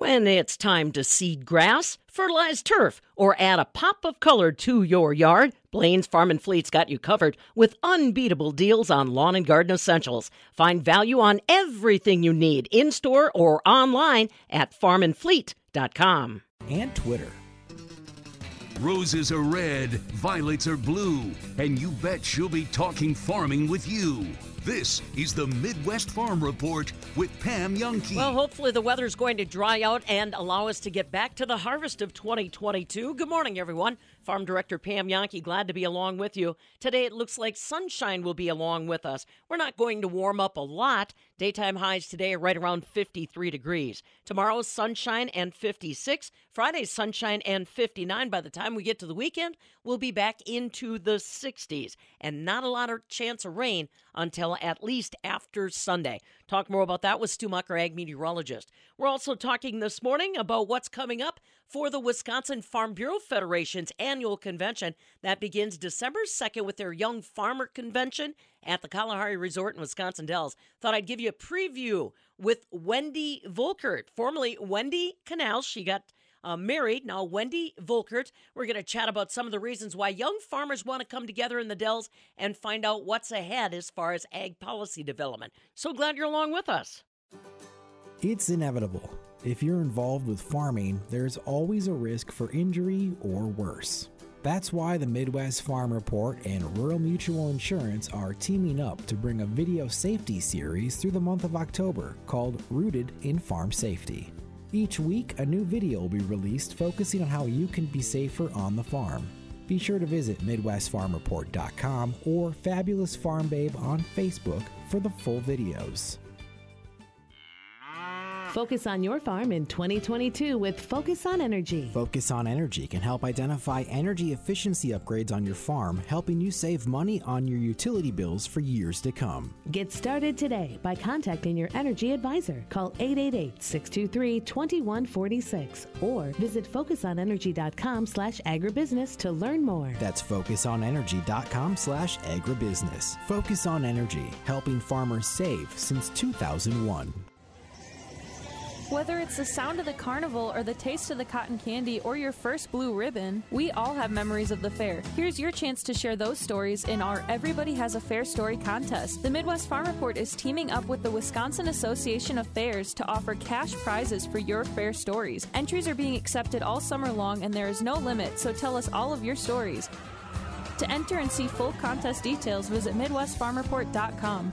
When it's time to seed grass, fertilize turf, or add a pop of color to your yard, Blain's Farm and Fleet's got you covered with unbeatable deals on lawn and garden essentials. Find value on everything you need in store or online at farmandfleet.com. And Twitter. Roses are red, violets are blue, and you bet she'll be talking farming with you. This is the Midwest Farm Report with Pam Jahnke. Well, hopefully the weather's going to dry out and allow us to get back to the harvest of 2022. Good morning, everyone. Farm Director Pam Jahnke, glad to be along with you. Today it looks like sunshine will be along with us. We're not going to warm up a lot. Daytime highs today are right around 53 degrees. Tomorrow's sunshine and 56. Friday's sunshine and 59. By the time we get to the weekend, we'll be back into the 60s. And not a lot of chance of rain until at least after Sunday. Talk more about that with Stu Mucker, ag meteorologist. We're also talking this morning about what's coming up for the Wisconsin Farm Bureau Federation's annual convention that begins December 2nd with their Young Farmer Convention at the Kalahari Resort in Wisconsin Dells. Thought I'd give you a preview with Wendy Volkert, formerly Wendy Canals. She got uh, married. Now, Wendy Volkert. We're going to chat about some of the reasons why young farmers want to come together in the Dells and find out what's ahead as far as ag policy development. So glad you're along with us. It's inevitable. If you're involved with farming, there's always a risk for injury or worse. That's why the Midwest Farm Report and Rural Mutual Insurance are teaming up to bring a video safety series through the month of October called Rooted in Farm Safety. Each week, a new video will be released focusing on how you can be safer on the farm. Be sure to visit MidwestFarmReport.com or Fabulous Farm Babe on Facebook for the full videos. Focus on your farm in 2022 with Focus on Energy. Focus on Energy can help identify energy efficiency upgrades on your farm, helping you save money on your utility bills for years to come. Get started today by contacting your energy advisor. Call 888-623-2146 or visit focusonenergy.com slash agribusiness to learn more. That's focusonenergy.com slash agribusiness. Focus on Energy, helping farmers save since 2001. Whether it's the sound of the carnival or the taste of the cotton candy or your first blue ribbon, we all have memories of the fair. Here's your chance to share those stories in our Everybody Has a Fair Story contest. The Midwest Farm Report is teaming up with the Wisconsin Association of Fairs to offer cash prizes for your fair stories. Entries are being accepted all summer long and there is no limit, so tell us all of your stories. To enter and see full contest details, visit MidwestFarmReport.com.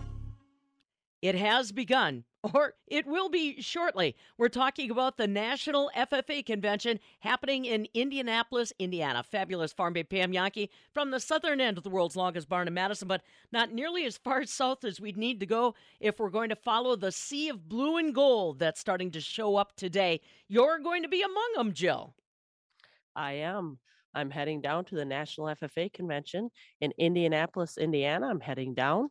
It has begun, or it will be shortly. We're talking about the National FFA Convention happening in Indianapolis, Indiana. Fabulous Farm Babe Pam Jahnke from the southern end of the world's longest barn in Madison, but not nearly as far south as we'd need to go if we're going to follow the sea of blue and gold that's starting to show up today. You're going to be among them, Jill. I am. I'm heading down to the National FFA Convention in Indianapolis, Indiana. I'm heading down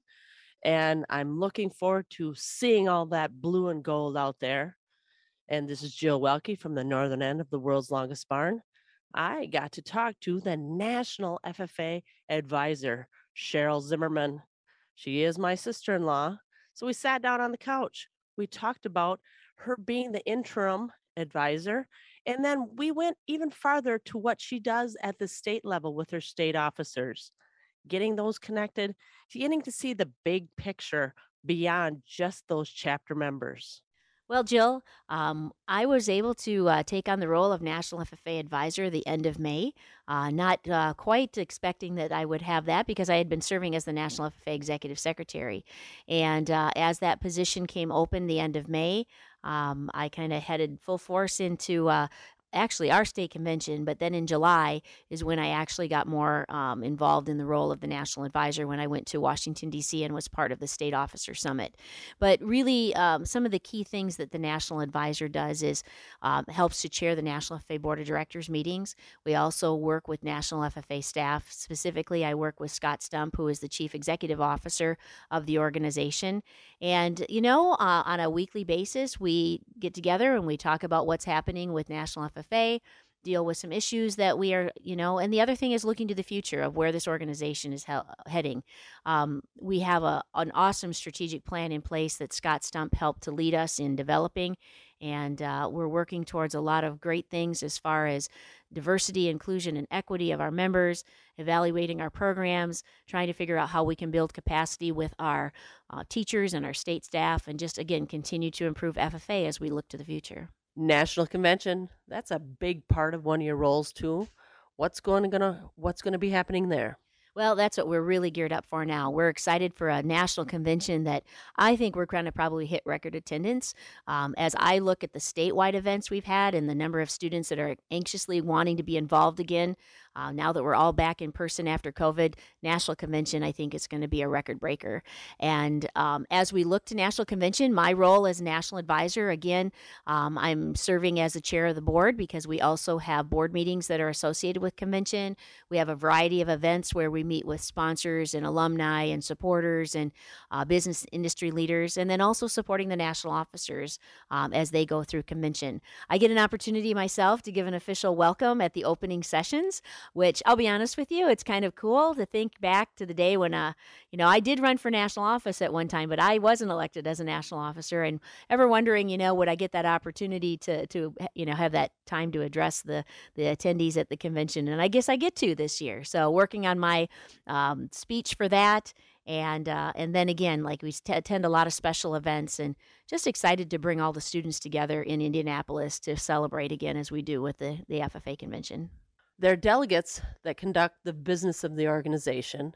and I'm looking forward to seeing all that blue and gold out there. And this is Jill Welke from the northern end of the world's longest barn. I got to talk to the National FFA advisor, Cheryl Zimmerman. She is my sister in law. So we sat down on the couch. We talked about her being the interim advisor. And then we went even farther to what she does at the state level with her state officers getting those connected, getting to see the big picture beyond just those chapter members. Well, Jill, um, I was able to uh, take on the role of National FFA Advisor the end of May. Uh, not uh, quite expecting that I would have that because I had been serving as the National FFA Executive Secretary. And uh, as that position came open the end of May, um, I kind of headed full force into uh, actually our state convention, but then in July is when I actually got more um, involved in the role of the national advisor when I went to Washington, D.C. and was part of the state officer summit. But really, um, some of the key things that the national advisor does is um, helps to chair the National FFA Board of Directors meetings. We also work with national FFA staff. Specifically, I work with Scott Stump, who is the chief executive officer of the organization. And, you know, uh, on a weekly basis, we get together and we talk about what's happening with National FFA, deal with some issues that we are, you know, and the other thing is looking to the future of where this organization is he- heading. Um, we have a, an awesome strategic plan in place that Scott Stump helped to lead us in developing. And uh, we're working towards a lot of great things as far as diversity, inclusion, and equity of our members, evaluating our programs, trying to figure out how we can build capacity with our uh, teachers and our state staff, and just again continue to improve FFA as we look to the future. National convention, that's a big part of one of your roles too. What's going to gonna what's going to be happening there? Well, that's what we're really geared up for now. We're excited for a national convention that I think we're going to probably hit record attendance. Um, as I look at the statewide events we've had and the number of students that are anxiously wanting to be involved again, uh, now that we're all back in person after COVID, national convention I think is going to be a record breaker. And um, as we look to national convention, my role as national advisor again, um, I'm serving as the chair of the board because we also have board meetings that are associated with convention. We have a variety of events where we meet with sponsors and alumni and supporters and uh, business industry leaders, and then also supporting the national officers um, as they go through convention. I get an opportunity myself to give an official welcome at the opening sessions which I'll be honest with you, it's kind of cool to think back to the day when, uh, you know, I did run for national office at one time, but I wasn't elected as a national officer. And ever wondering, you know, would I get that opportunity to, to you know, have that time to address the, the attendees at the convention? And I guess I get to this year. So working on my um, speech for that and uh, and then again like we t- attend a lot of special events and just excited to bring all the students together in indianapolis to celebrate again as we do with the, the ffa convention They're delegates that conduct the business of the organization,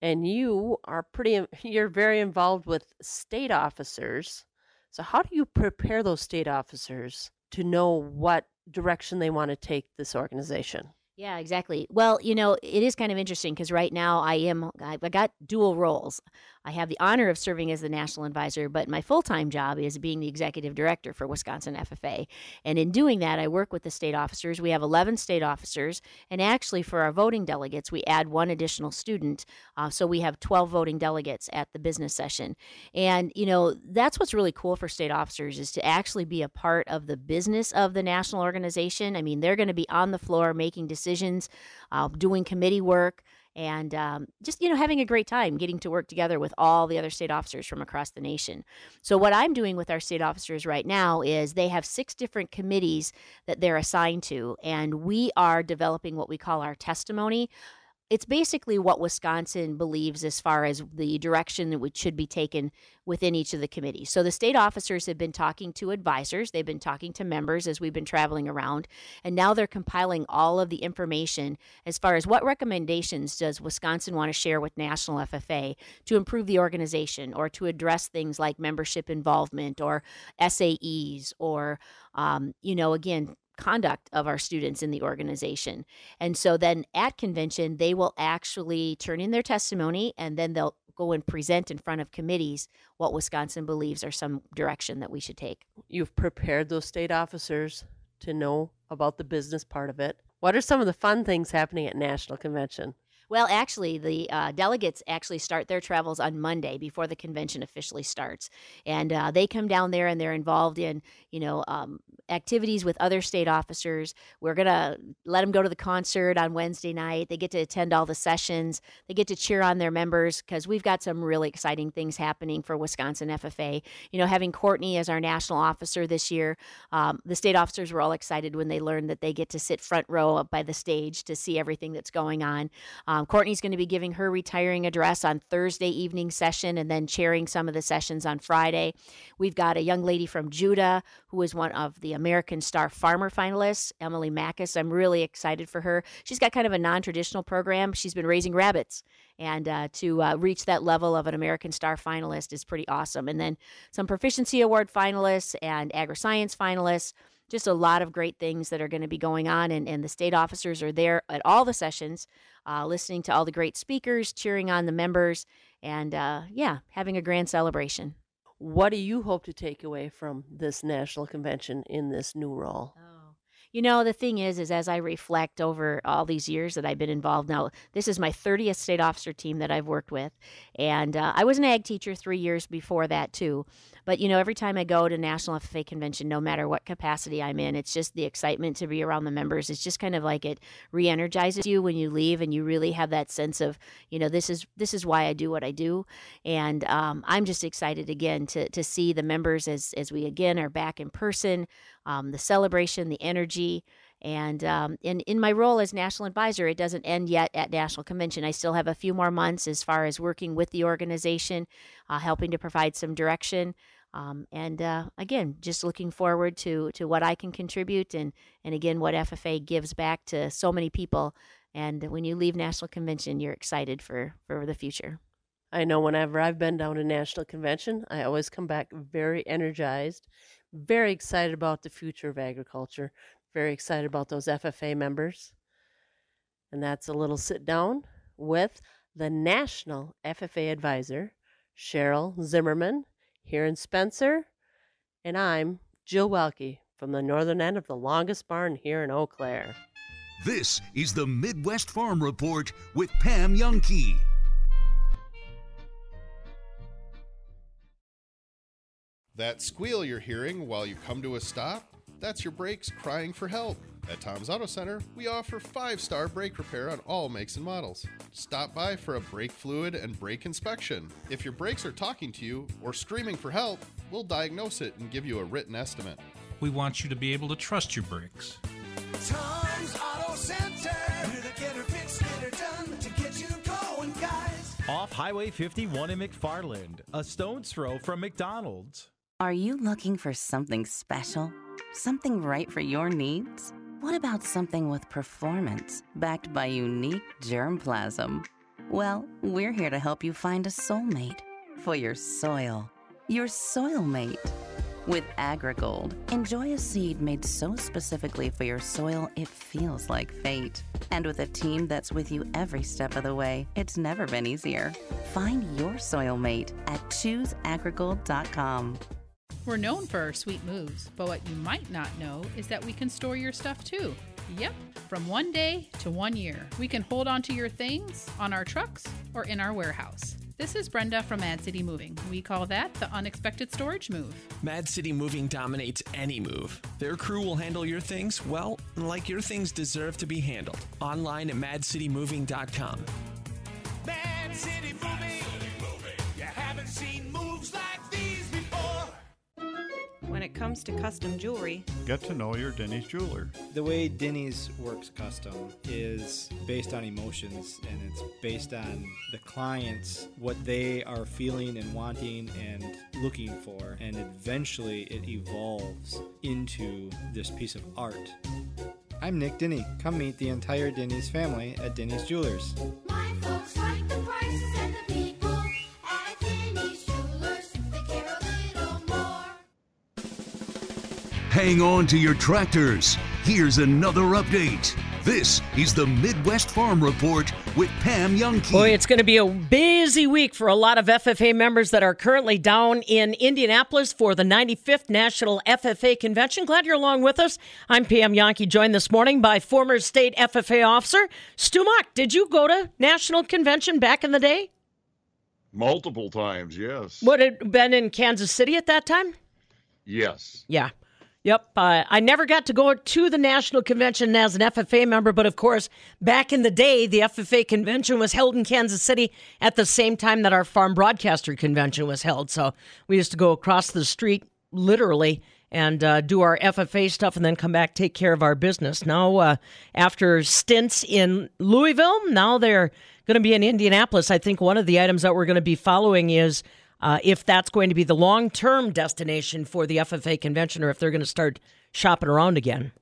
and you are pretty. You're very involved with state officers. So how do you prepare those state officers to know what direction they want to take this organization? Yeah, exactly. Well, you know, it is kind of interesting because right now I am, I got dual roles. I have the honor of serving as the national advisor, but my full time job is being the executive director for Wisconsin FFA. And in doing that, I work with the state officers. We have 11 state officers. And actually, for our voting delegates, we add one additional student. Uh, so we have 12 voting delegates at the business session. And, you know, that's what's really cool for state officers is to actually be a part of the business of the national organization. I mean, they're going to be on the floor making decisions, uh, doing committee work and um, just you know having a great time getting to work together with all the other state officers from across the nation. So what i'm doing with our state officers right now is they have six different committees that they're assigned to and we are developing what we call our testimony it's basically what Wisconsin believes as far as the direction that should be taken within each of the committees. So the state officers have been talking to advisors, they've been talking to members as we've been traveling around, and now they're compiling all of the information as far as what recommendations does Wisconsin want to share with National FFA to improve the organization or to address things like membership involvement or SAEs or um, you know again conduct of our students in the organization. And so then at convention, they will actually turn in their testimony and then they'll go and present in front of committees what Wisconsin believes are some direction that we should take. You've prepared those state officers to know about the business part of it. What are some of the fun things happening at National Convention? Well, actually, the uh, delegates actually start their travels on Monday before the convention officially starts, and uh, they come down there and they're involved in you know um, activities with other state officers. We're gonna let them go to the concert on Wednesday night. They get to attend all the sessions. They get to cheer on their members because we've got some really exciting things happening for Wisconsin FFA. You know, having Courtney as our national officer this year, um, the state officers were all excited when they learned that they get to sit front row up by the stage to see everything that's going on. Courtney's going to be giving her retiring address on Thursday evening session and then chairing some of the sessions on Friday. We've got a young lady from Judah who is one of the American Star Farmer finalists, Emily Mackus. I'm really excited for her. She's got kind of a non traditional program. She's been raising rabbits, and uh, to uh, reach that level of an American Star finalist is pretty awesome. And then some Proficiency Award finalists and Agri-Science finalists. Just a lot of great things that are going to be going on. And, and the state officers are there at all the sessions, uh, listening to all the great speakers, cheering on the members, and uh, yeah, having a grand celebration. What do you hope to take away from this national convention in this new role? You know, the thing is, is as I reflect over all these years that I've been involved now, this is my 30th state officer team that I've worked with. And uh, I was an ag teacher three years before that, too. But, you know, every time I go to National FFA convention, no matter what capacity I'm in, it's just the excitement to be around the members. It's just kind of like it re energizes you when you leave and you really have that sense of, you know, this is this is why I do what I do. And um, I'm just excited again to, to see the members as, as we again are back in person, um, the celebration, the energy. And um, in, in my role as national advisor, it doesn't end yet at National Convention. I still have a few more months as far as working with the organization, uh, helping to provide some direction. Um, and uh, again, just looking forward to to what I can contribute, and and again, what FFA gives back to so many people. And when you leave National Convention, you're excited for for the future. I know whenever I've been down to National Convention, I always come back very energized, very excited about the future of agriculture, very excited about those FFA members. And that's a little sit down with the National FFA Advisor, Cheryl Zimmerman here in Spencer. And I'm Jill Welke from the northern end of the longest barn here in Eau Claire. This is the Midwest Farm Report with Pam Jahnke. That squeal you're hearing while you come to a stop, that's your brakes crying for help. At Tom's Auto Center, we offer five star brake repair on all makes and models. Stop by for a brake fluid and brake inspection. If your brakes are talking to you or screaming for help, we'll diagnose it and give you a written estimate. We want you to be able to trust your brakes. Tom's Auto Center. We're the get her fixed, get her done to get you going, guys. Off Highway 51 in McFarland, a stone's throw from McDonald's. Are you looking for something special? Something right for your needs? What about something with performance backed by unique germplasm? Well, we're here to help you find a soulmate for your soil. Your soil mate. With AgriGold, enjoy a seed made so specifically for your soil it feels like fate. And with a team that's with you every step of the way, it's never been easier. Find your soil mate at chooseagrigold.com. We're known for our sweet moves, but what you might not know is that we can store your stuff too. Yep, from one day to one year. We can hold on to your things on our trucks or in our warehouse. This is Brenda from Mad City Moving. We call that the unexpected storage move. Mad City Moving dominates any move. Their crew will handle your things, well, like your things deserve to be handled. Online at madcitymoving.com. Mad City Moving. It comes to custom jewelry, Get to know your Denny's jeweler. The way Denny's works custom is based on emotions and it's based on the clients, what they are feeling and wanting and looking for. And eventually it evolves into this piece of art. I'm Nick Denny. Come meet the entire Denny's family at Denny's Jewelers. Hang on to your tractors. Here's another update. This is the Midwest Farm Report with Pam Jahnke. Boy, it's going to be a busy week for a lot of FFA members that are currently down in Indianapolis for the 95th National FFA Convention. Glad you're along with us. I'm Pam Jahnke, joined this morning by former state FFA officer Stu Muck. Did you go to National Convention back in the day? Multiple times, yes. Would it been in Kansas City at that time? Yes. Yeah. Yep. Uh, I never got to go to the national convention as an FFA member, but of course, back in the day, the FFA convention was held in Kansas City at the same time that our farm broadcaster convention was held. So we used to go across the street, literally, and uh, do our FFA stuff and then come back, take care of our business. Now, uh, after stints in Louisville, now they're going to be in Indianapolis. I think one of the items that we're going to be following is uh, if that's going to be the long term destination for the FFA convention or if they're going to start shopping around again.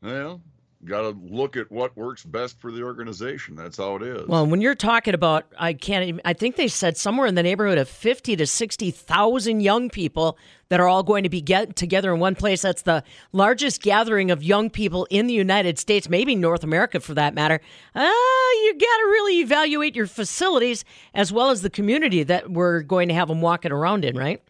Well, got to look at what works best for the organization. That's how it is. Well, when you're talking about, I can't even, I think they said somewhere in the neighborhood of 50 to 60,000 young people that are all going to be get together in one place. That's the largest gathering of young people in the United States, maybe North America for that matter. Uh, you got to really evaluate your facilities as well as the community that we're going to have them walking around in, right?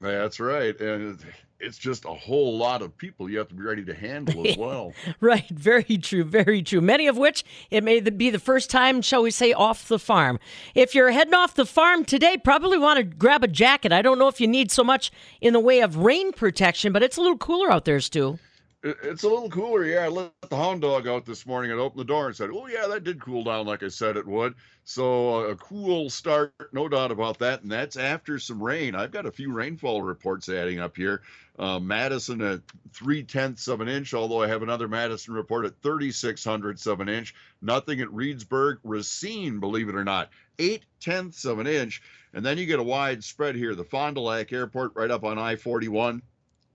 That's right. And it's just a whole lot of people you have to be ready to handle as well. Right, very true, very true. Many of which it may be the first time, shall we say, off the farm. If you're heading off the farm today, probably want to grab a jacket. I don't know if you need so much in the way of rain protection, but it's a little cooler out there, Stu. It- It's a little cooler, yeah. I let the hound dog out this morning and opened the door and said, "Oh yeah, that did cool down like I said it would." So uh, a cool start, no doubt about that. And that's after some rain. I've got a few rainfall reports adding up here. Uh, Madison at three tenths of an inch, although I have another Madison report at thirty six hundredths of an inch. Nothing at Reedsburg, Racine, believe it or not, eight tenths of an inch. And then you get a wide spread here. The Fond du Lac Airport right up on I forty one.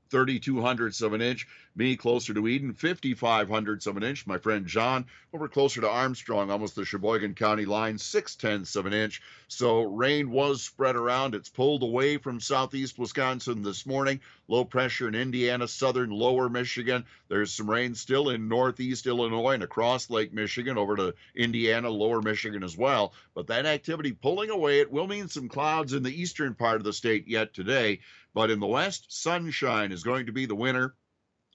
32 hundredths of an inch. Me closer to Eden, 55 hundredths of an inch. My friend John over closer to Armstrong, almost the Sheboygan County line, six tenths of an inch. So rain was spread around. It's pulled away from southeast Wisconsin this morning. Low pressure in Indiana, southern lower Michigan. There's some rain still in northeast Illinois and across Lake Michigan over to Indiana, lower Michigan as well. But that activity pulling away, it will mean some clouds in the eastern part of the state yet today. But in the west, sunshine is going to be the winner.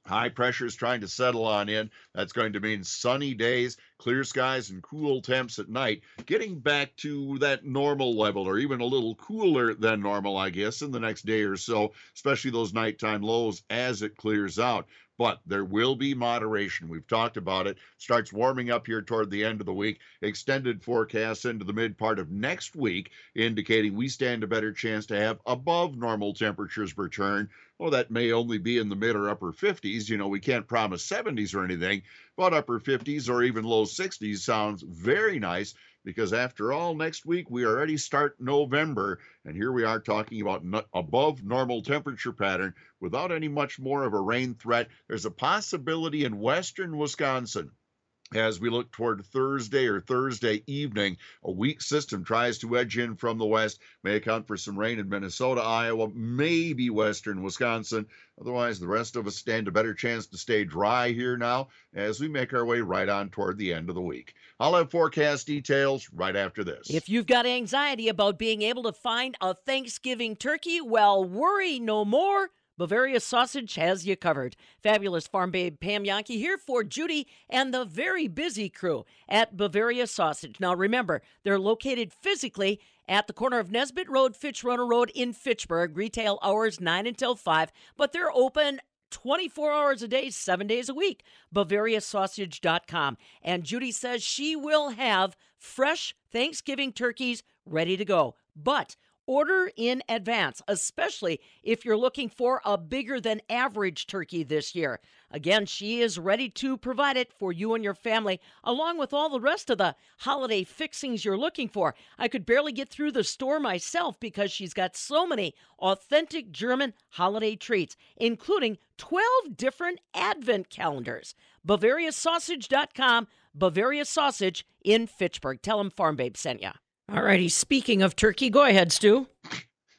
High pressure is trying to settle on in. That's going to mean sunny days, clear skies, and cool temps at night, getting back to that normal level or even a little cooler than normal, I guess, in the next day or so, especially those nighttime lows as it clears out. But there will be moderation. We've talked about it. Starts warming up here toward the end of the week. Extended forecasts into the mid part of next week, indicating we stand a better chance to have above normal temperatures return. Well, that may only be in the mid or upper 50s. You know, we can't promise 70s or anything, but upper 50s or even low 60s sounds very nice because after all, next week we already start November, and here we are talking about no- above normal temperature pattern without any much more of a rain threat. There's a possibility in western Wisconsin as we look toward Thursday or Thursday evening, a weak system tries to edge in from the west, may account for some rain in Minnesota, Iowa, maybe western Wisconsin. Otherwise, the rest of us stand a better chance to stay dry here now as we make our way right on toward the end of the week. I'll have forecast details right after this. If you've got anxiety about being able to find a Thanksgiving turkey, well, worry no more. Bavaria Sausage has you covered. Fabulous farm babe Pam Jahnke here for Judy and the very busy crew at Bavaria Sausage. Now remember, they're located physically at the corner of Nesbitt Road, Fitchrona Road in Fitchburg. Retail hours 9 until 5, but they're open 24 hours a day, seven days a week. BavariaSausage.com. And Judy says she will have fresh Thanksgiving turkeys ready to go. But order in advance, especially if you're looking for a bigger than average turkey this year. Again, she is ready to provide it for you and your family, along with all the rest of the holiday fixings you're looking for. I could barely get through the store myself because she's got so many authentic German holiday treats, including 12 different advent calendars. BavariaSausage.com, Bavaria Sausage in Fitchburg. Tell them Farm Babe sent you. All righty, speaking of turkey, go ahead, Stu.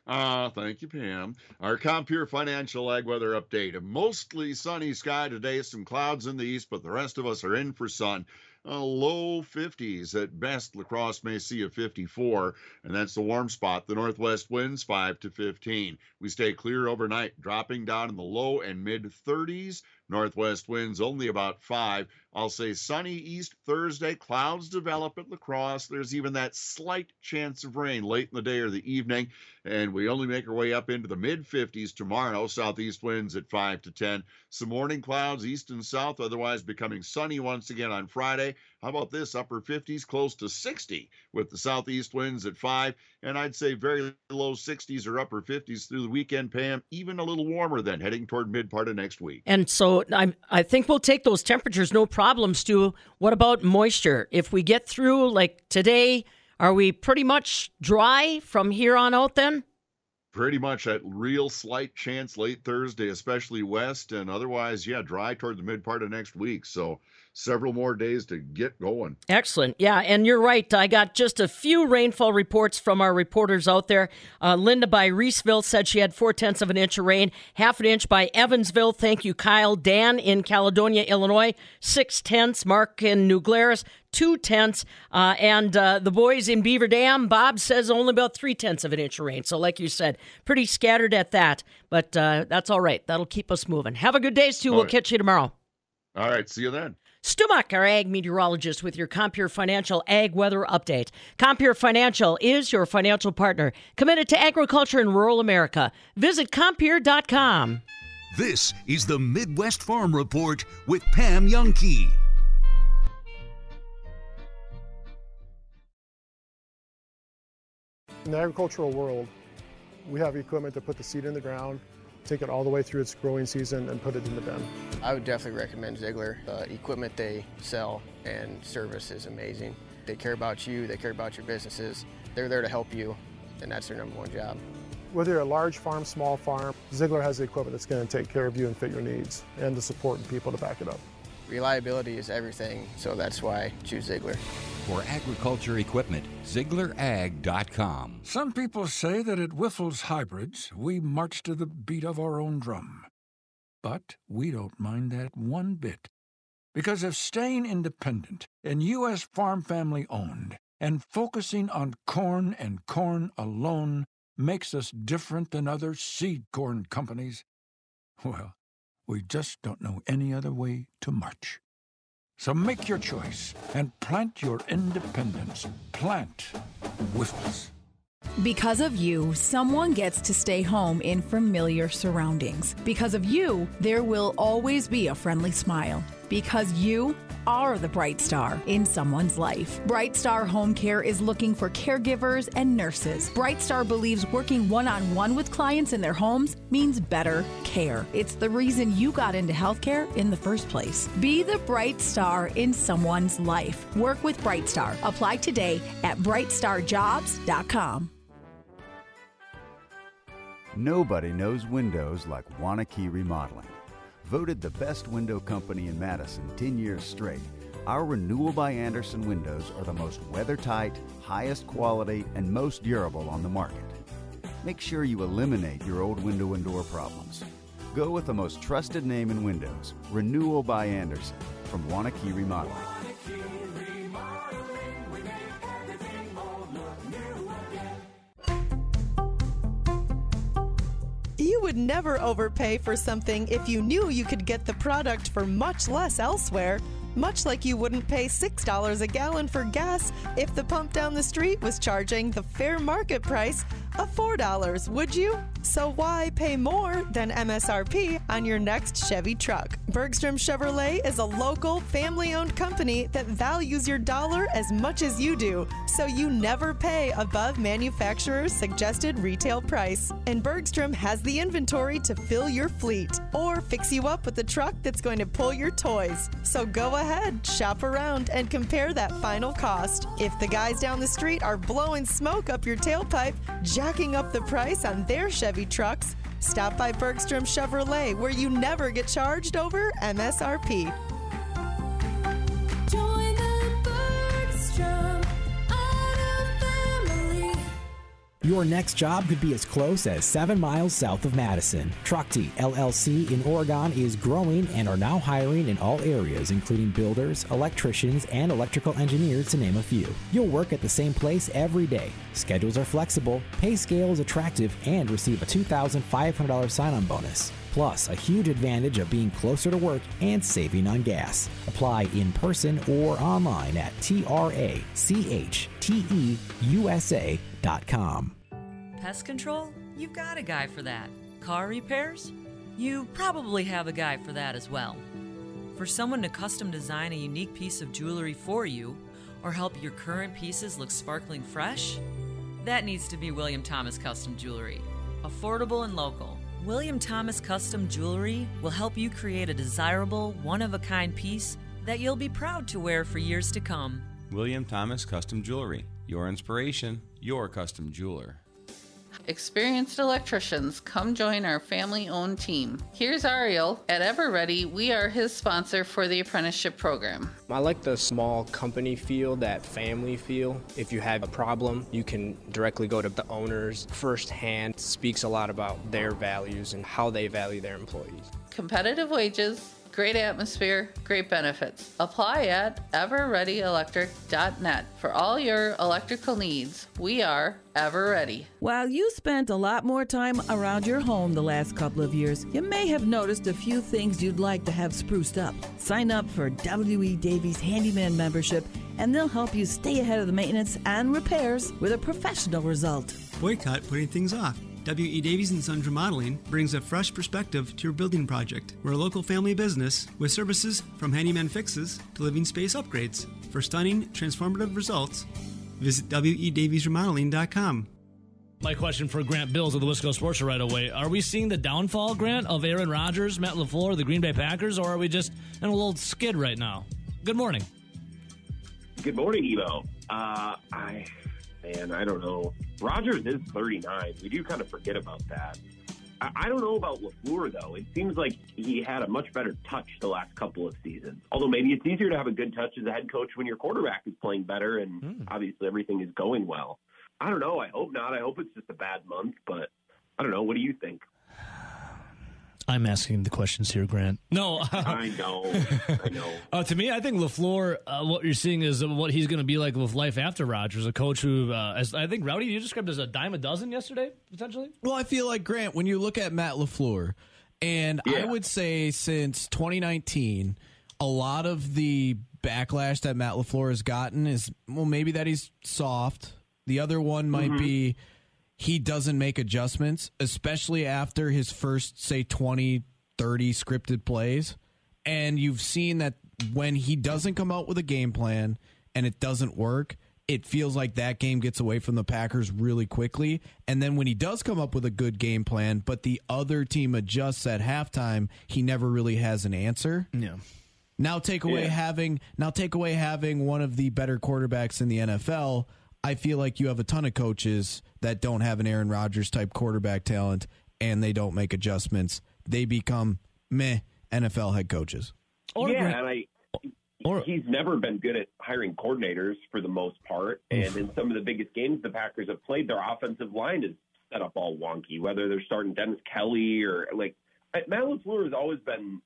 Ah, thank you, Pam. Our Compeer Financial Ag Weather Update. A mostly sunny sky today, some clouds in the east, but the rest of us are in for sun. Uh, low 50s at best. La Crosse may see a 54, and that's the warm spot. The northwest winds 5 to 15. We stay clear overnight, dropping down in the low and mid 30s. Northwest winds only about 5. I'll say sunny east Thursday. Clouds develop at La Crosse. There's even that slight chance of rain late in the day or the evening. And we only make our way up into the mid 50s tomorrow. Southeast winds at 5 to 10. Some morning clouds east and south, otherwise becoming sunny once again on Friday. How about this? Upper 50s, close to 60 with the southeast winds at 5. And I'd say very low 60s or upper 50s through the weekend, Pam. Even a little warmer then, heading toward mid part of next week. And so I, I think we'll take those temperatures, no problem, Stu. What about moisture? If we get through like today, are we pretty much dry from here on out then? Pretty much that real slight chance late Thursday, especially west, and otherwise, yeah, dry toward the mid part of next week. So several more days to get going. Excellent. Yeah, and you're right. I got just a few rainfall reports from our reporters out there. Uh, Linda by Reeseville said she had four tenths of an inch of rain, half an inch by Evansville. Thank you, Kyle. Dan in Caledonia, Illinois, six tenths. Mark in New Glarus, two tenths. Uh, and uh, the boys in Beaver Dam, Bob says only about three tenths of an inch of rain. So, like you said, pretty scattered at that. But uh, that's all right. That'll keep us moving. Have a good day, Stu. All We'll right. catch you tomorrow. All right, see you then. Stu Muck, our ag meteorologist, with your Compeer Financial Ag Weather Update. Compeer Financial is your financial partner committed to agriculture in rural America. Visit Compeer.com. This is the Midwest Farm Report with Pam Jahnke. In the agricultural world, we have equipment to put the seed in the ground, take it all the way through its growing season, and put it in the bin. I would definitely recommend Ziegler. The equipment they sell and service is amazing. They care about you, they care about your businesses. They're there to help you, and that's their number one job. Whether you're a large farm, small farm, Ziegler has the equipment that's going to take care of you and fit your needs, and the support and people to back it up. Reliability is everything, so that's why I choose Ziegler. For agriculture equipment, ZieglerAg.com. Some people say that at Wyffels Hybrids, we march to the beat of our own drum. But we don't mind that one bit. Because if staying independent and U.S. farm family owned and focusing on corn and corn alone makes us different than other seed corn companies, well, we just don't know any other way to march. So make your choice and plant your independence. Plant Wyffels. Because of you, someone gets to stay home in familiar surroundings. Because of you, there will always be a friendly smile. Because you are the bright star in someone's life. Bright Star Home Care is looking for caregivers and nurses. Bright Star believes working one on one with clients in their homes means better care. It's the reason you got into healthcare in the first place. Be the bright star in someone's life. Work with Bright Star. Apply today at brightstarjobs.com. Nobody knows windows like Waunakee Remodeling. Voted the best window company in Madison 10 years straight, our Renewal by Andersen windows are the most weather tight, highest quality, and most durable on the market. Make sure you eliminate your old window and door problems. Go with the most trusted name in windows, Renewal by Andersen from Waunakee Remodeling. Overpay for something if you knew you could get the product for much less elsewhere. Much like you wouldn't pay $6 a gallon for gas if the pump down the street was charging the fair market price of $4, would you? So why pay more than MSRP on your next Chevy truck? Bergstrom Chevrolet is a local, family owned company that values your dollar as much as you do, so you never pay above manufacturer's suggested retail price. And Bergstrom has the inventory to fill your fleet or fix you up with a truck that's going to pull your toys. So go ahead, shop around, and compare that final cost. If the guys down the street are blowing smoke up your tailpipe, jacking up the price on their Chevy trucks, stop by Bergstrom Chevrolet where you never get charged over MSRP. Your next job could be as close as seven miles south of Madison. Trachte LLC in Oregon is growing and are now hiring in all areas, including builders, electricians, and electrical engineers, to name a few. You'll work at the same place every day. Schedules are flexible, pay scale is attractive, and receive a $2,500 sign on bonus. Plus, a huge advantage of being closer to work and saving on gas. Apply in person or online at trachteusa.com. Pest control? You've got a guy for that. Car repairs? You probably have a guy for that as well. For someone to custom design a unique piece of jewelry for you, or help your current pieces look sparkling fresh? That needs to be William Thomas Custom Jewelry. Affordable and local. William Thomas Custom Jewelry will help you create a desirable, one of a kind piece that you'll be proud to wear for years to come. William Thomas Custom Jewelry. Your inspiration, your custom jeweler. Experienced electricians, come join our family owned team. Here's Ariel. At EverReady, we are his sponsor for the apprenticeship program. I like the small company feel, that family feel. If you have a problem, you can directly go to the owners firsthand. Speaks a lot about their values and how they value their employees. Competitive wages, great atmosphere, great benefits. Apply at everreadyelectric.net for all your electrical needs. We are ever ready. While you spent a lot more time around your home the last couple of years, you may have noticed a few things you'd like to have spruced up. Sign up for W.E. Davies Handyman membership, and they'll help you stay ahead of the maintenance and repairs with a professional result. Boycott putting things off. W.E. Davies and Sons Remodeling brings a fresh perspective to your building project. We're a local family business with services from handyman fixes to living space upgrades. For stunning, transformative results, visit wedaviesremodeling.com. My question for Grant Bills of the Wisco Sports right away. Are we seeing the downfall, Grant, of Aaron Rodgers, Matt LaFleur, the Green Bay Packers, or are we just in a little skid right now? Good morning. Good morning, Evo. Uh, I, man, I don't know. Rodgers is 39. We do kind of forget about that. I, I don't know about LaFleur, though. It seems like he had a much better touch the last couple of seasons. Although maybe it's easier to have a good touch as a head coach when your quarterback is playing better and hmm. obviously everything is going well. I don't know. I hope not. I hope it's just a bad month, but I don't know. What do you think? I'm asking the questions here, Grant. No, I know. I know. Uh, to me, I think Lafleur. Uh, what you're seeing is what he's going to be like with life after Rodgers, a coach who, uh, as I think Rowdy, you described as a dime a dozen yesterday, potentially. Well, I feel like Grant when you look at Matt Lafleur, and I would say since 2019, a lot of the backlash that Matt Lafleur has gotten is well, maybe that he's soft. The other one might Mhm. be he doesn't make adjustments, especially after his first, say, 20, 30 scripted plays. And you've seen that when he doesn't come out with a game plan and it doesn't work, it feels like that game gets away from the Packers really quickly. And then when he does come up with a good game plan, but the other team adjusts at halftime, he never really has an answer. Yeah. Now take away Yeah. having now take away having one of the better quarterbacks in the NFL. I feel like you have a ton of coaches that don't have an Aaron Rodgers type quarterback talent and they don't make adjustments. They become meh NFL head coaches. yeah, and I. he's never been good at hiring coordinators for the most part, and in some of the biggest games the Packers have played, their offensive line is set up all wonky. Whether they're starting Dennis Kelly or like Matt Lafleur has always been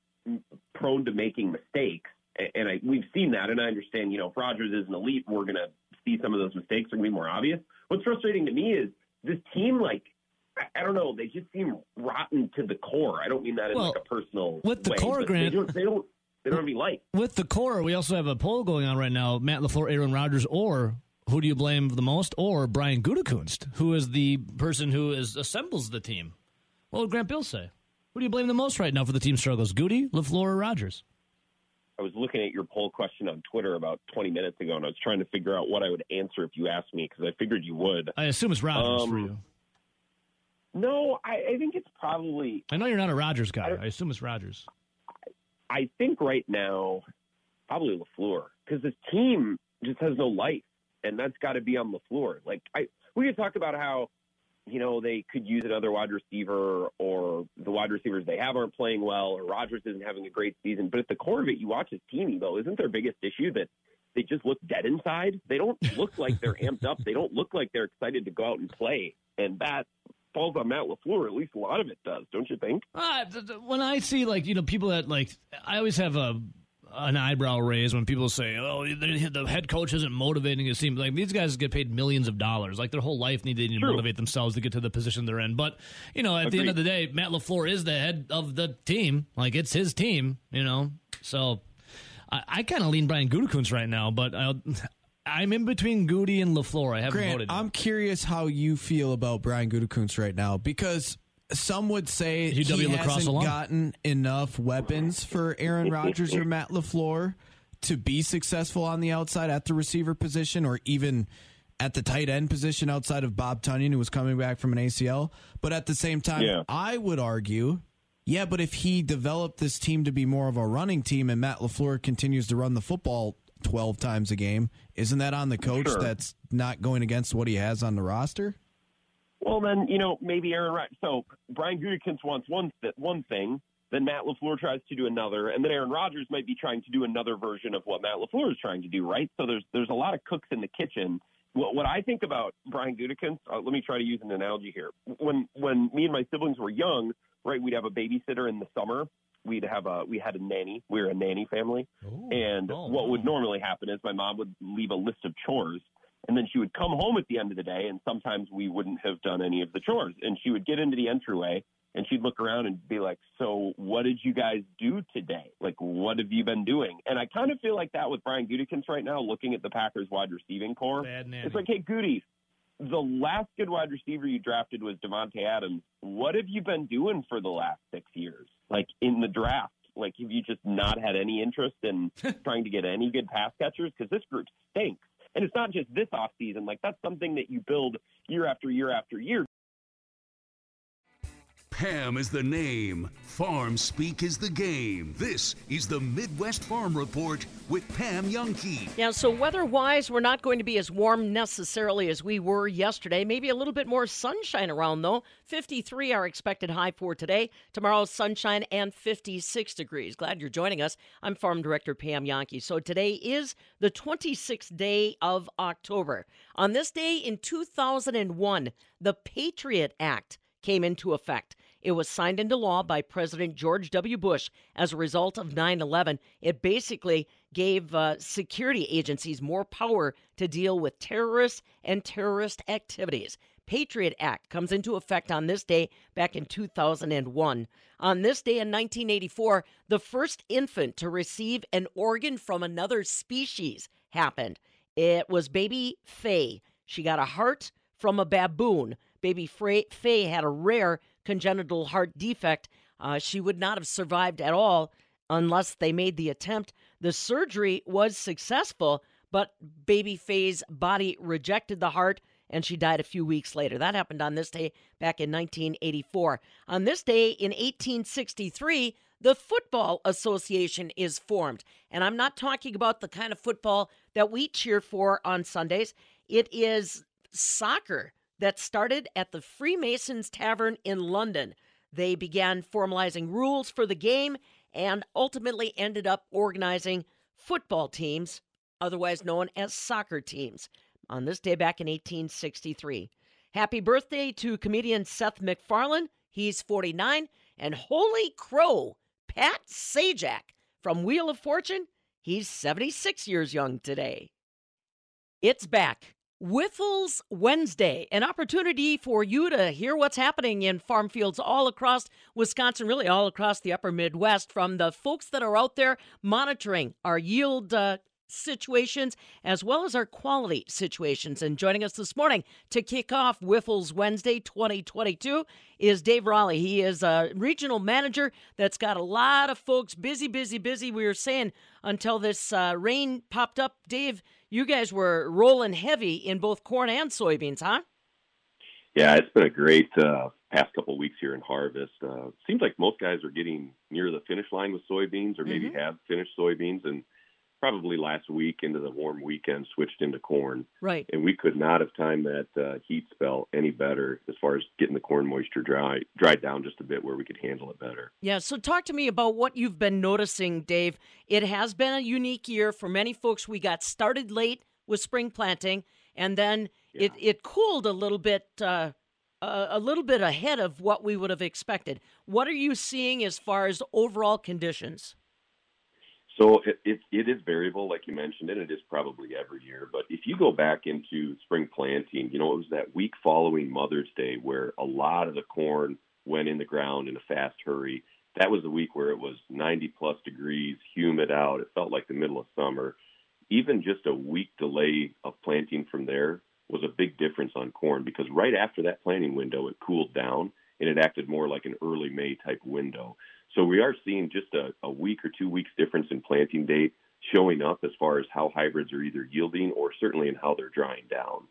prone to making mistakes, and I, we've seen that. And I understand, you know, if Rodgers is an elite, we're going to see some of those mistakes are going to be more obvious. What's frustrating to me is this team, like. I- don't know. They just seem rotten to the core. I don't mean that in Well, like a personal with the way, core, Grant- They don't, they don't. They don't have any life. With the core, we also have a poll going on right now: Matt Lafleur, Aaron Rodgers, or who do you blame the most, or Brian Gutekunst, who is the person who is assembles the team? What would Grant Bill say? Who do you blame the most right now for the team struggles? Goody, Lafleur, or Rodgers? I was looking at your poll question on Twitter about 20 minutes ago, and I was trying to figure out what I would answer if you asked me because I figured you would. I assume it's Rodgers Um, for you. No, I, I think it's probably. I know you're not a Rodgers guy. I assume it's Rodgers. I think right now, probably Lafleur because this team just has no life, and that's got to be on Lafleur. Like I, we could talk about how you know they could use another wide receiver, or the wide receivers they have aren't playing well, or Rodgers isn't having a great season. But at the core of it, you watch his team, though, isn't their biggest issue that they just look dead inside? They don't look like they're amped up. They don't look like they're excited to go out and play, and that falls on Matt Lafleur. At least a lot of it does, don't you think? Uh, th- th- when I see like you know people that like, I always have a an eyebrow raise when people say, "Oh, the the head coach isn't motivating his team." Like these guys get paid millions of dollars. Like their whole life need they need to motivate themselves to get to the position they're in. But you know, at the end of the day, Matt Lafleur is the head of the team. Like it's his team. You know, so I, I kind of lean Brian Gutekunst right now, but i I'm in between Goody and Lafleur. I haven't Grant, voted. I'm curious how you feel about Brian Gutekunst right now because some would say he UW La Crosse hasn't alum. gotten enough weapons for Aaron Rodgers or Matt Lafleur to be successful on the outside at the receiver position or even at the tight end position outside of Bob Tonyan, who was coming back from an ACL. But at the same time, Yeah. I would argue. Yeah, but if he developed this team to be more of a running team and Matt LaFleur continues to run the football 12 times a game, isn't that on the coach Sure. that's not going against what he has on the roster? Well, then you know maybe Aaron Rodgers. So Brian Gutekunst wants one th- one thing, then Matt Lafleur tries to do another, and then Aaron Rodgers might be trying to do another version of what Matt Lafleur is trying to do, right? So there's there's a lot of cooks in the kitchen. What, what I think about Brian Gutekunst, uh, let me try to use an analogy here. When when me and my siblings were young, right, we'd have a babysitter in the summer. We'd have a we had a nanny. We were a nanny family, and what would normally happen is my mom would leave a list of chores, and then she would come home at the end of the day, and sometimes we wouldn't have done any of the chores, and she would get into the entryway and she'd look around and be like, "So, what did you guys do today? Like, what have you been doing?" And I kind of feel like that with Brian Gutekunst right now, looking at the Packers wide receiving core. It's like, "Hey, Goody, the last good wide receiver you drafted was Davante Adams. What have you been doing for the last six years? Like in the draft, like have you just not had any interest in trying to get any good pass catchers? Because this group stinks." And it's not just this offseason. Like that's something that you build year after year after year. Pam is the name. Farm speak is the game. This is the Midwest Farm Report with Pam Jahnke. Yeah, so weather wise, we're not going to be as warm necessarily as we were yesterday. Maybe a little bit more sunshine around, though. 53 our expected high for today. Tomorrow's sunshine and 56 degrees. Glad you're joining us. I'm Farm Director Pam Jahnke. So today is the 26th day of October. On this day in 2001, the Patriot Act came into effect. It was signed into law by President George W. Bush as a result of 9 11. It basically gave uh, security agencies more power to deal with terrorists and terrorist activities. Patriot Act comes into effect on this day back in 2001. On this day in 1984, the first infant to receive an organ from another species happened. It was baby Faye. She got a heart from a baboon. Baby Faye had a rare congenital heart defect. Uh, she would not have survived at all unless they made the attempt. The surgery was successful, but baby Faye's body rejected the heart and she died a few weeks later. That happened on this day back in 1984. On this day in 1863, the Football Association is formed. And I'm not talking about the kind of football that we cheer for on Sundays, it is soccer that started at the Freemasons Tavern in London. They began formalizing rules for the game and ultimately ended up organizing football teams, otherwise known as soccer teams, on this day back in 1863. Happy birthday to comedian Seth MacFarlane. He's 49. And holy crow, Pat Sajak from Wheel of Fortune. He's 76 years young today. It's back. Wyffels Wednesday, an opportunity for you to hear what's happening in farm fields all across Wisconsin, really all across the upper Midwest, from the folks that are out there monitoring our yield uh, situations as well as our quality situations. And joining us this morning to kick off Wyffels Wednesday 2022 is Dave Raleigh. He is a regional manager that's got a lot of folks busy, busy, busy. We were saying until this uh, rain popped up, Dave, you guys were rolling heavy in both corn and soybeans, huh? Yeah, it's been a great uh, past couple of weeks here in harvest. Uh, seems like most guys are getting near the finish line with soybeans, or maybe Mhm. have finished soybeans, and probably last week into the warm weekend switched into corn. Right. And we could not have timed that uh, heat spell any better as far as getting the corn moisture dry dried down just a bit where we could handle it better. Yeah, so talk to me about what you've been noticing, Dave. It has been a unique year for many folks. We got started late with spring planting, and then it, it cooled a little bit, uh, a little bit ahead of what we would have expected. What are you seeing as far as overall conditions? So it, it, it is variable, like you mentioned, and it is probably every year. But if you go back into spring planting, you know, it was that week following Mother's Day where a lot of the corn went in the ground in a fast hurry. That was the week where it was 90 plus degrees, humid out. It felt like the middle of summer. Even just a week delay of planting from there was a big difference on corn because right after that planting window, it cooled down and it acted more like an early May type window. So we are seeing just a, a week or two weeks difference in planting date showing up as far as how hybrids are either yielding or certainly in how they're drying down.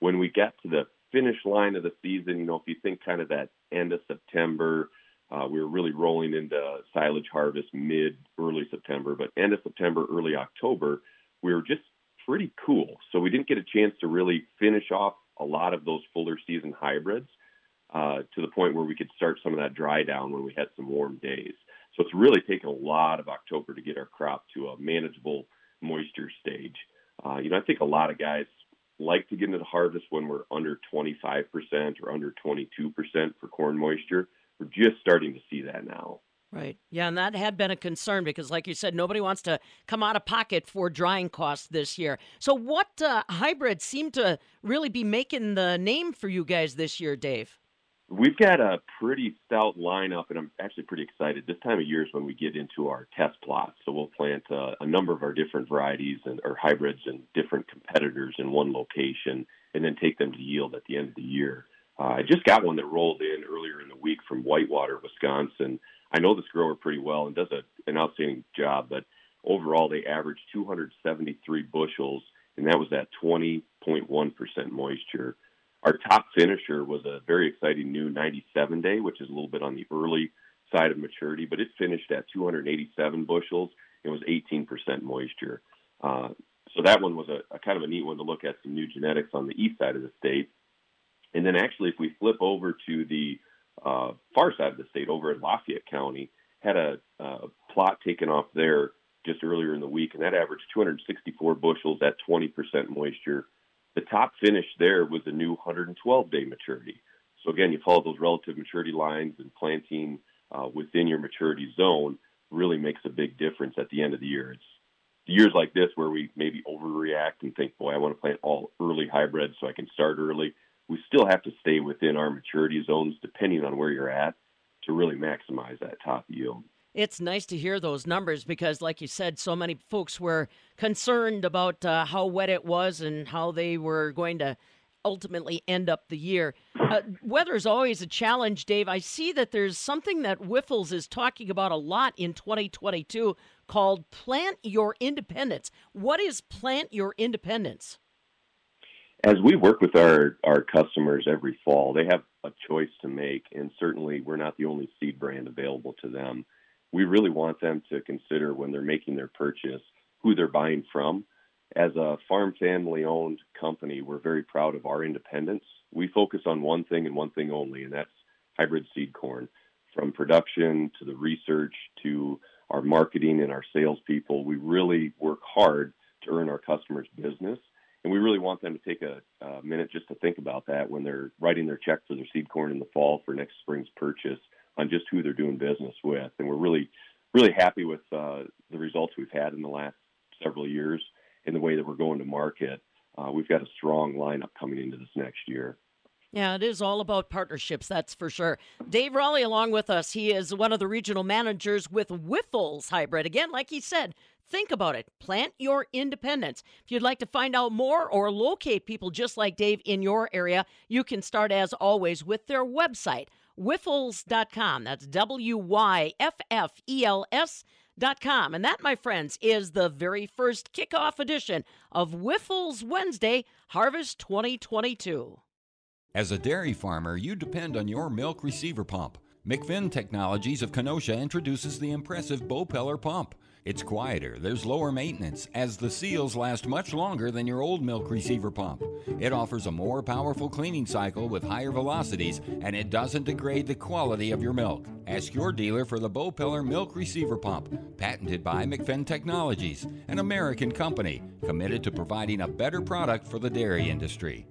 When we get to the finish line of the season, you know, if you think kind of that end of September, uh, we were really rolling into silage harvest mid, early September, but end of September, early October, we were just pretty cool. So we didn't get a chance to really finish off a lot of those fuller season hybrids. Uh, to the point where we could start some of that dry down when we had some warm days. So it's really taken a lot of October to get our crop to a manageable moisture stage. Uh, you know, I think a lot of guys like to get into the harvest when we're under 25% or under 22% for corn moisture. We're just starting to see that now. Right. Yeah, and that had been a concern because, like you said, nobody wants to come out of pocket for drying costs this year. So, what uh, hybrids seem to really be making the name for you guys this year, Dave? We've got a pretty stout lineup, and I'm actually pretty excited. This time of year is when we get into our test plots. So we'll plant uh, a number of our different varieties and or hybrids and different competitors in one location, and then take them to yield at the end of the year. Uh, I just got one that rolled in earlier in the week from Whitewater, Wisconsin. I know this grower pretty well and does a, an outstanding job, but overall they averaged 273 bushels, and that was at 20.1% moisture. Our top finisher was a very exciting new 97 day, which is a little bit on the early side of maturity, but it finished at 287 bushels. It was 18% moisture. Uh, so that one was a, a kind of a neat one to look at some new genetics on the east side of the state. And then actually, if we flip over to the uh, far side of the state, over in Lafayette County, had a, uh plot taken off there just earlier in the week, and that averaged 264 bushels at 20% moisture. The top finish there was a new 112 day maturity. So again, you follow those relative maturity lines and planting uh, within your maturity zone really makes a big difference at the end of the year. It's years like this where we maybe overreact and think, boy, I want to plant all early hybrids so I can start early. We still have to stay within our maturity zones depending on where you're at to really maximize that top yield. It's nice to hear those numbers because, like you said, so many folks were concerned about uh, how wet it was and how they were going to ultimately end up the year. Uh, weather is always a challenge, Dave. I see that there's something that Wyffels is talking about a lot in 2022 called Plant Your Independence. What is Plant Your Independence? as we work with our our customers every fall, they have a choice to make, and certainly we're not the only seed brand available to them. We really want them to consider when they're making their purchase who they're buying from. As a farm family owned company, we're very proud of our independence. We focus on one thing and one thing only, and that's hybrid seed corn. From production to the research to our marketing and our salespeople, we really work hard to earn our customers' business and we really want them to take a, a minute just to think about that when they're writing their check for their seed corn in the fall for next spring's purchase on just who they're doing business with. And we're really, really happy with uh, the results we've had in the last several years in the way that we're going to market. Uh, we've got a strong lineup coming into this next year. Yeah, it is all about partnerships, that's for sure. Dave Raleigh along with us. He is one of the regional managers with Wyffels Hybrid. Again, like he said, think about it. Plant your independence. If you'd like to find out more or locate people just like Dave in your area, you can start as always with their website, wyffels.com. That's W Y F F E L S. Dot com. And that, my friends, is the very first kickoff edition of Wyffels Wednesday Harvest 2022. As a dairy farmer, you depend on your milk receiver pump. McFinn Technologies of Kenosha introduces the impressive Bopeller pump. It's quieter, there's lower maintenance, as the seals last much longer than your old milk receiver pump. It offers a more powerful cleaning cycle with higher velocities, and it doesn't degrade the quality of your milk. Ask your dealer for the Bopeller Milk Receiver Pump, patented by McFinn Technologies, an American company committed to providing a better product for the dairy industry.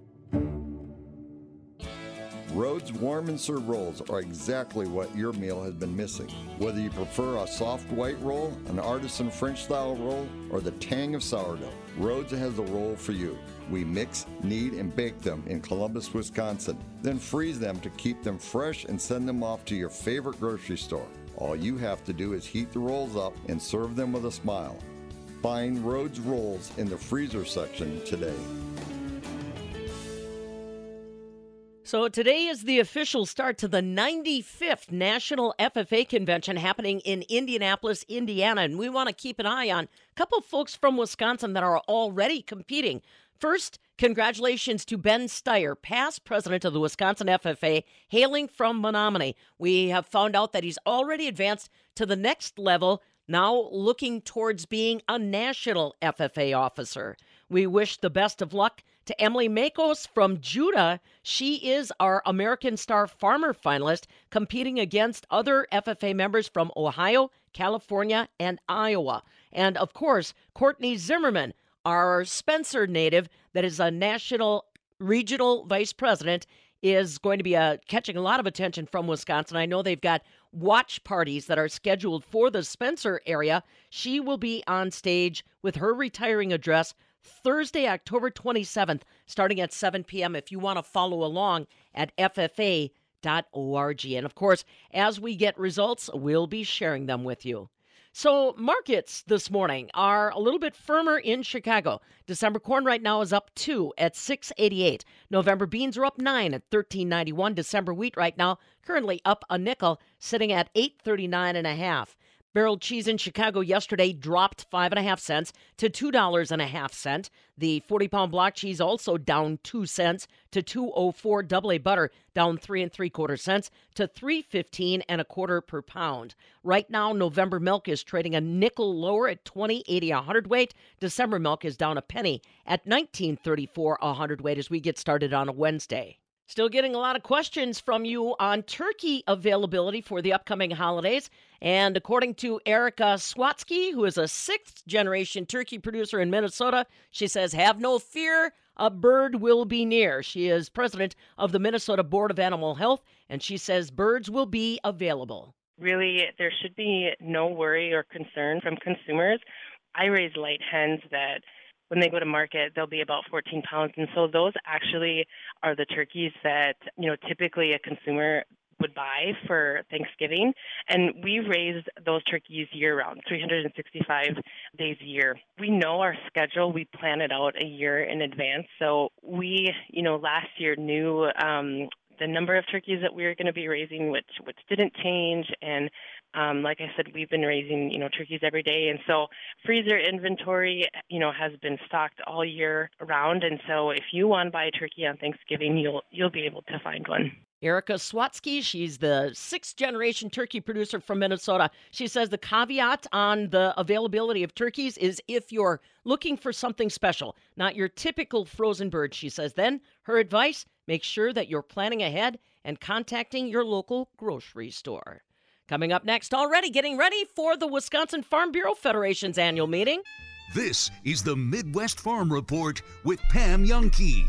Rhodes warm and serve rolls are exactly what your meal has been missing. Whether you prefer a soft white roll, an artisan French style roll, or the tang of sourdough, Rhodes has the roll for you. We mix, knead, and bake them in Columbus, Wisconsin, then freeze them to keep them fresh and send them off to your favorite grocery store. All you have to do is heat the rolls up and serve them with a smile. Find Rhodes rolls in the freezer section today. So today is the official start to the 95th National FFA Convention happening in Indianapolis, Indiana, and we want to keep an eye on a couple folks from Wisconsin that are already competing. First, congratulations to Ben Steyer, past president of the Wisconsin FFA, hailing from Menominee. We have found out that he's already advanced to the next level, now looking towards being a national FFA officer. We wish the best of luck to Emily Makos from Juda. She is our American Star Farmer finalist, competing against other FFA members from Ohio, California, and Iowa. And of course, Courtney Zimmerman, our Spencer native, that is a national regional vice president, is going to be uh, catching a lot of attention from Wisconsin. I know they've got watch parties that are scheduled for the Spencer area. She will be on stage with her retiring address Thursday, October 27th, starting at 7 p.m. If you want to follow along at FFA.org. And of course, as we get results, we'll be sharing them with you. So, markets this morning are a little bit firmer in Chicago. December corn right now is up 2 at 688. November beans are up 9 at 1391. December wheat right now currently up a nickel, sitting at 839 and a half. Barreled cheese in Chicago yesterday dropped five and a half cents to two dollars and a half cent. The 40 pound block cheese also down two cents to 204. Double A butter down three and three quarter cents to 315 and a quarter per pound. Right now, November milk is trading a nickel lower at 20.80 a hundredweight. December milk is down a penny at 19.34 a hundredweight as we get started on a Wednesday. Still getting a lot of questions from you on turkey availability for the upcoming holidays. And according to Erica Sawatzky, who is a sixth generation turkey producer in Minnesota, she says, Have no fear, a bird will be near. She is president of the Minnesota Board of Animal Health, and she says birds will be available. Really, there should be no worry or concern from consumers. I raise light hens that when they go to market, they'll be about 14 pounds. And so those actually are the turkeys that, you know, typically a consumer would buy for Thanksgiving. And we raise those turkeys year round, 365 days a year. We know our schedule. We plan it out a year in advance. So we, you know, last year knew um, the number of turkeys that we were going to be raising, which which didn't change, and um, like I said, we've been raising you know turkeys every day, and so freezer inventory you know has been stocked all year round, and so if you want to buy a turkey on Thanksgiving, you'll you'll be able to find one. Erica Sawatzky, she's the sixth generation turkey producer from Minnesota. She says the caveat on the availability of turkeys is if you're looking for something special, not your typical frozen bird. She says then her advice make sure that you're planning ahead and contacting your local grocery store. Coming up next, already getting ready for the Wisconsin Farm Bureau Federation's annual meeting. This is the Midwest Farm Report with Pam Jahnke.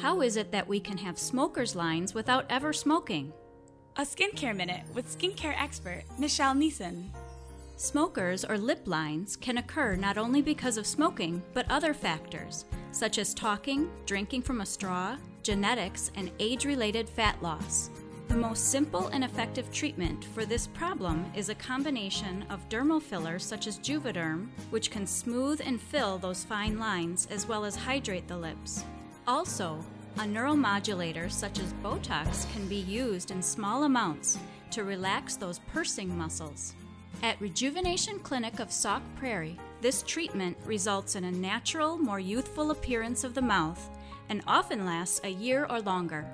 How is it that we can have smokers' lines without ever smoking? A skincare minute with skincare expert Michelle Neeson. Smokers or lip lines can occur not only because of smoking, but other factors, such as talking, drinking from a straw, genetics, and age related fat loss. The most simple and effective treatment for this problem is a combination of dermal fillers such as Juvederm, which can smooth and fill those fine lines as well as hydrate the lips. Also, a neuromodulator such as Botox can be used in small amounts to relax those pursing muscles. At Rejuvenation Clinic of Sauk Prairie, this treatment results in a natural, more youthful appearance of the mouth and often lasts a year or longer.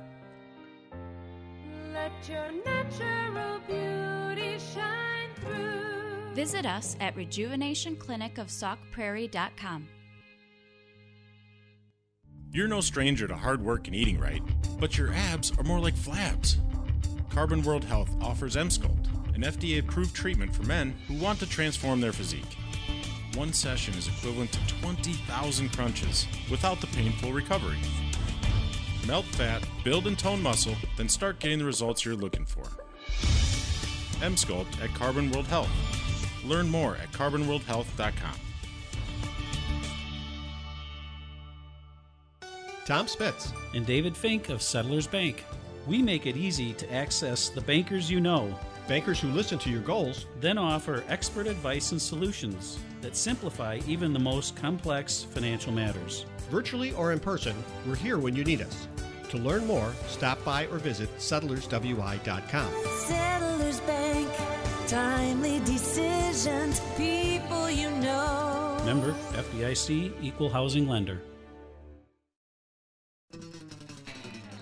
Let your natural beauty shine through. Visit us at rejuvenationclinicofsaukprairie.com. You're no stranger to hard work and eating right, but your abs are more like flabs. Carbon World Health offers M-Sculpt, an FDA-approved treatment for men who want to transform their physique. One session is equivalent to 20,000 crunches without the painful recovery. Melt fat, build and tone muscle, then start getting the results you're looking for. M-Sculpt at Carbon World Health. Learn more at carbonworldhealth.com. Tom Spitz and David Fink of Settlers Bank. We make it easy to access the bankers you know. Bankers who listen to your goals, then offer expert advice and solutions that simplify even the most complex financial matters. Virtually or in person, we're here when you need us. To learn more, stop by or visit settlerswi.com. Settlers Bank, timely decisions, people you know. Member FDIC Equal Housing Lender.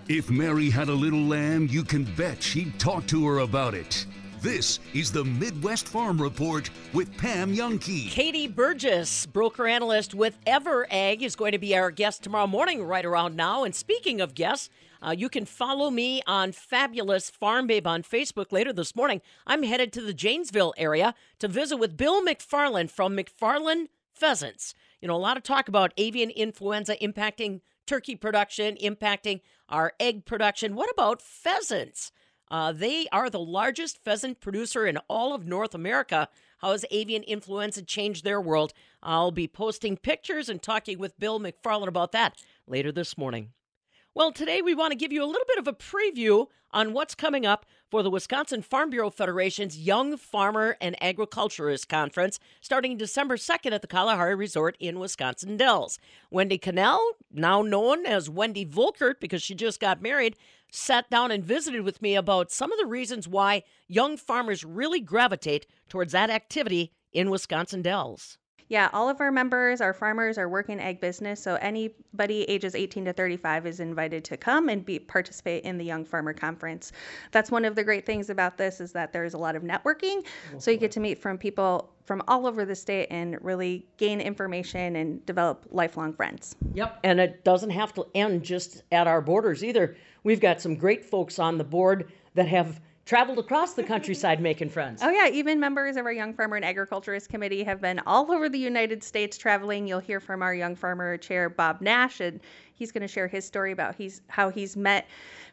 If Mary had a little lamb, you can bet she'd talk to her about it. This is the Midwest Farm Report with Pam Jahnke. Katie Burgess, broker analyst with EverAg, is going to be our guest tomorrow morning, right around now. And speaking of guests, uh, you can follow me on Fabulous Farm Babe on Facebook later this morning. I'm headed to the Janesville area to visit with Bill McFarland from McFarland Pheasants. You know, a lot of talk about avian influenza impacting turkey production, impacting our egg production. What about pheasants? Uh, they are the largest pheasant producer in all of North America. How has avian influenza changed their world? I'll be posting pictures and talking with Bill McFarland about that later this morning. Well, today we want to give you a little bit of a preview on what's coming up for the Wisconsin Farm Bureau Federation's Young Farmer and Agriculturist Conference starting December 2nd at the Kalahari Resort in Wisconsin Dells. Wendy Cannell, now known as Wendy Volkert because she just got married, sat down and visited with me about some of the reasons why young farmers really gravitate towards that activity in Wisconsin Dells. Yeah, all of our members, our farmers, are working egg business. So anybody ages 18 to 35 is invited to come and be participate in the Young Farmer Conference. That's one of the great things about this is that there's a lot of networking. So you get to meet from people from all over the state and really gain information and develop lifelong friends. Yep. And it doesn't have to end just at our borders either. We've got some great folks on the board that have traveled across the countryside making friends. Oh yeah, even members of our Young Farmer and Agriculturist Committee have been all over the United States traveling. You'll hear from our Young Farmer Chair Bob Nash, and he's going to share his story about he's how he's met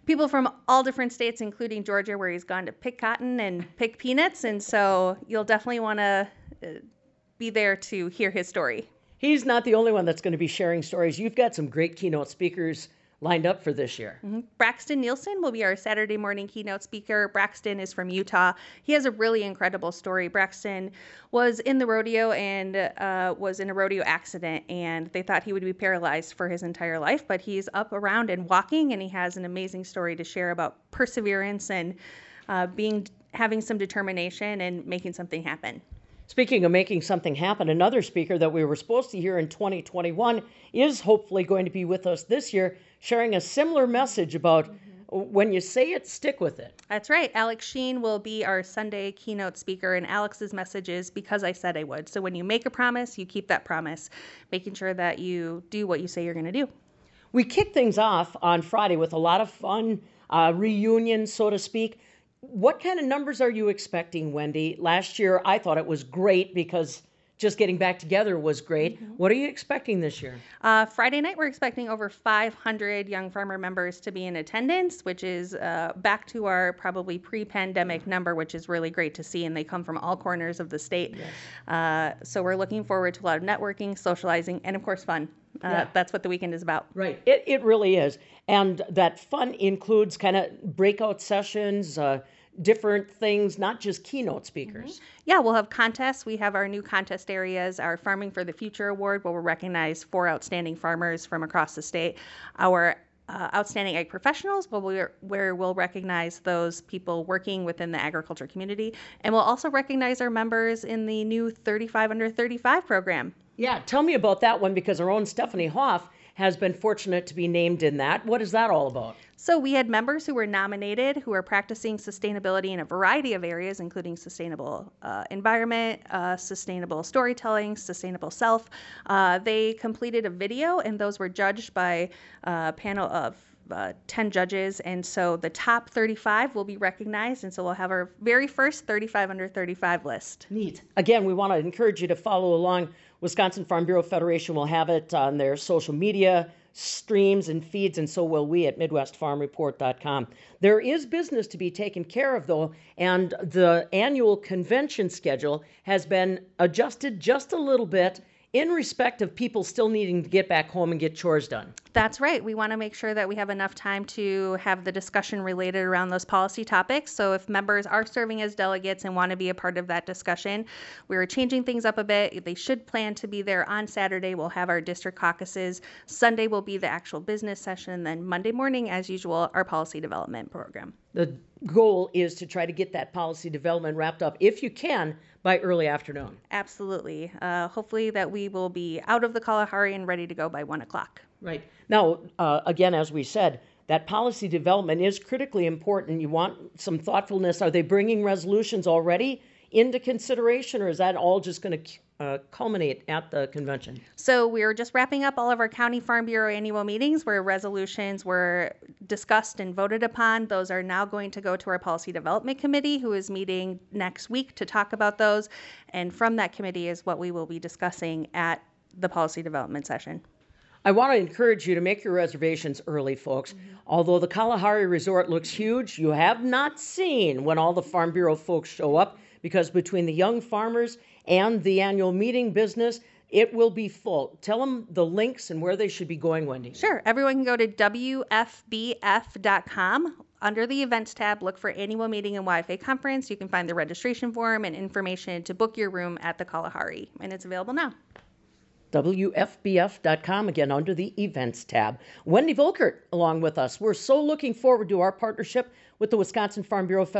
people from all different states, including Georgia, where he's gone to pick cotton and pick peanuts. And so you'll definitely want to uh, be there to hear his story. He's not the only one that's going to be sharing stories. You've got some great keynote speakers lined up for this year. Mhm. Braxton Nielsen will be our Saturday morning keynote speaker. Braxton is from Utah. He has a really incredible story. Braxton was in the rodeo and uh, was in a rodeo accident, and they thought he would be paralyzed for his entire life, but he's up around and walking, and he has an amazing story to share about perseverance and uh, being having some determination and making something happen. Speaking of making something happen, another speaker that we were supposed to hear in 2021 is hopefully going to be with us this year, sharing a similar message about when you say it, stick with it. That's right. Alex Sheen will be our Sunday keynote speaker, and Alex's message is because I said I would. So when you make a promise, you keep that promise, making sure that you do what you say you're going to do. We kick things off on Friday with a lot of fun uh, reunion, so to speak. What kind of numbers are you expecting, Wendy? Last year, I thought it was great because just getting back together was great. What are you expecting this year? Uh, Friday night, we're expecting over 500 Young Farmer members to be in attendance, which is uh, back to our probably pre pandemic number, which is really great to see. And they come from all corners of the state. Uh, so we're looking forward to a lot of networking, socializing, and of course, fun. Uh, Yeah. That's what the weekend is about. Right. It, it really is. And that fun includes kind of breakout sessions, uh, different things, not just keynote speakers. Yeah, we'll have contests. We have our new contest areas, our Farming for the Future Award, where we'll recognize four outstanding farmers from across the state. Our uh, outstanding ag professionals, where, we're, where we'll recognize those people working within the agriculture community. And we'll also recognize our members in the new 35 under 35 program. Yeah, tell me about that one because our own Stephanie Hoff has been fortunate to be named in that. What is that all about? So we had members who were nominated who are practicing sustainability in a variety of areas, including sustainable uh, environment, uh, sustainable storytelling, sustainable self. Uh, they completed a video, and those were judged by a panel of uh, 10 judges. And so the top 35 will be recognized. And so we'll have our very first 35 under 35 list. Neat. Again, we want to encourage you to follow along. Wisconsin Farm Bureau Federation will have it on their social media streams and feeds, and so will we at MidwestFarmReport.com. There is business to be taken care of, though, and the annual convention schedule has been adjusted just a little bit in respect of people still needing to get back home and get chores done. That's right. We want to make sure that we have enough time to have the discussion related around those policy topics. So, if members are serving as delegates and want to be a part of that discussion, we are changing things up a bit. They should plan to be there on Saturday. We'll have our district caucuses. Sunday will be the actual business session. And Then, Monday morning, as usual, our policy development program. The goal is to try to get that policy development wrapped up, if you can, by early afternoon. Absolutely. Uh, hopefully, that we will be out of the Kalahari and ready to go by one o'clock. Right. Now, uh, again, as we said, that policy development is critically important. You want some thoughtfulness. Are they bringing resolutions already into consideration, or is that all just going to uh, culminate at the convention? So we're just wrapping up all of our county farm bureau annual meetings where resolutions were discussed and voted upon. Those are now going to go to our policy development committee, who is meeting next week to talk about those. And from that committee is what we will be discussing at the policy development session. I want to encourage you to make your reservations early, folks. Mm-hmm. Although the Kalahari Resort looks huge, you have not seen when all the Farm Bureau folks show up because between the young farmers and the annual meeting business, it will be full. Tell them the links and where they should be going, Wendy. Sure. Everyone can go to WFBF.com. Under the events tab, look for annual meeting and YFA conference. You can find the registration form and information to book your room at the Kalahari. And it's available now. WFBF.com, again under the events tab. Wendy Volkert along with us. We're so looking forward to our partnership with the Wisconsin Farm Bureau Federation.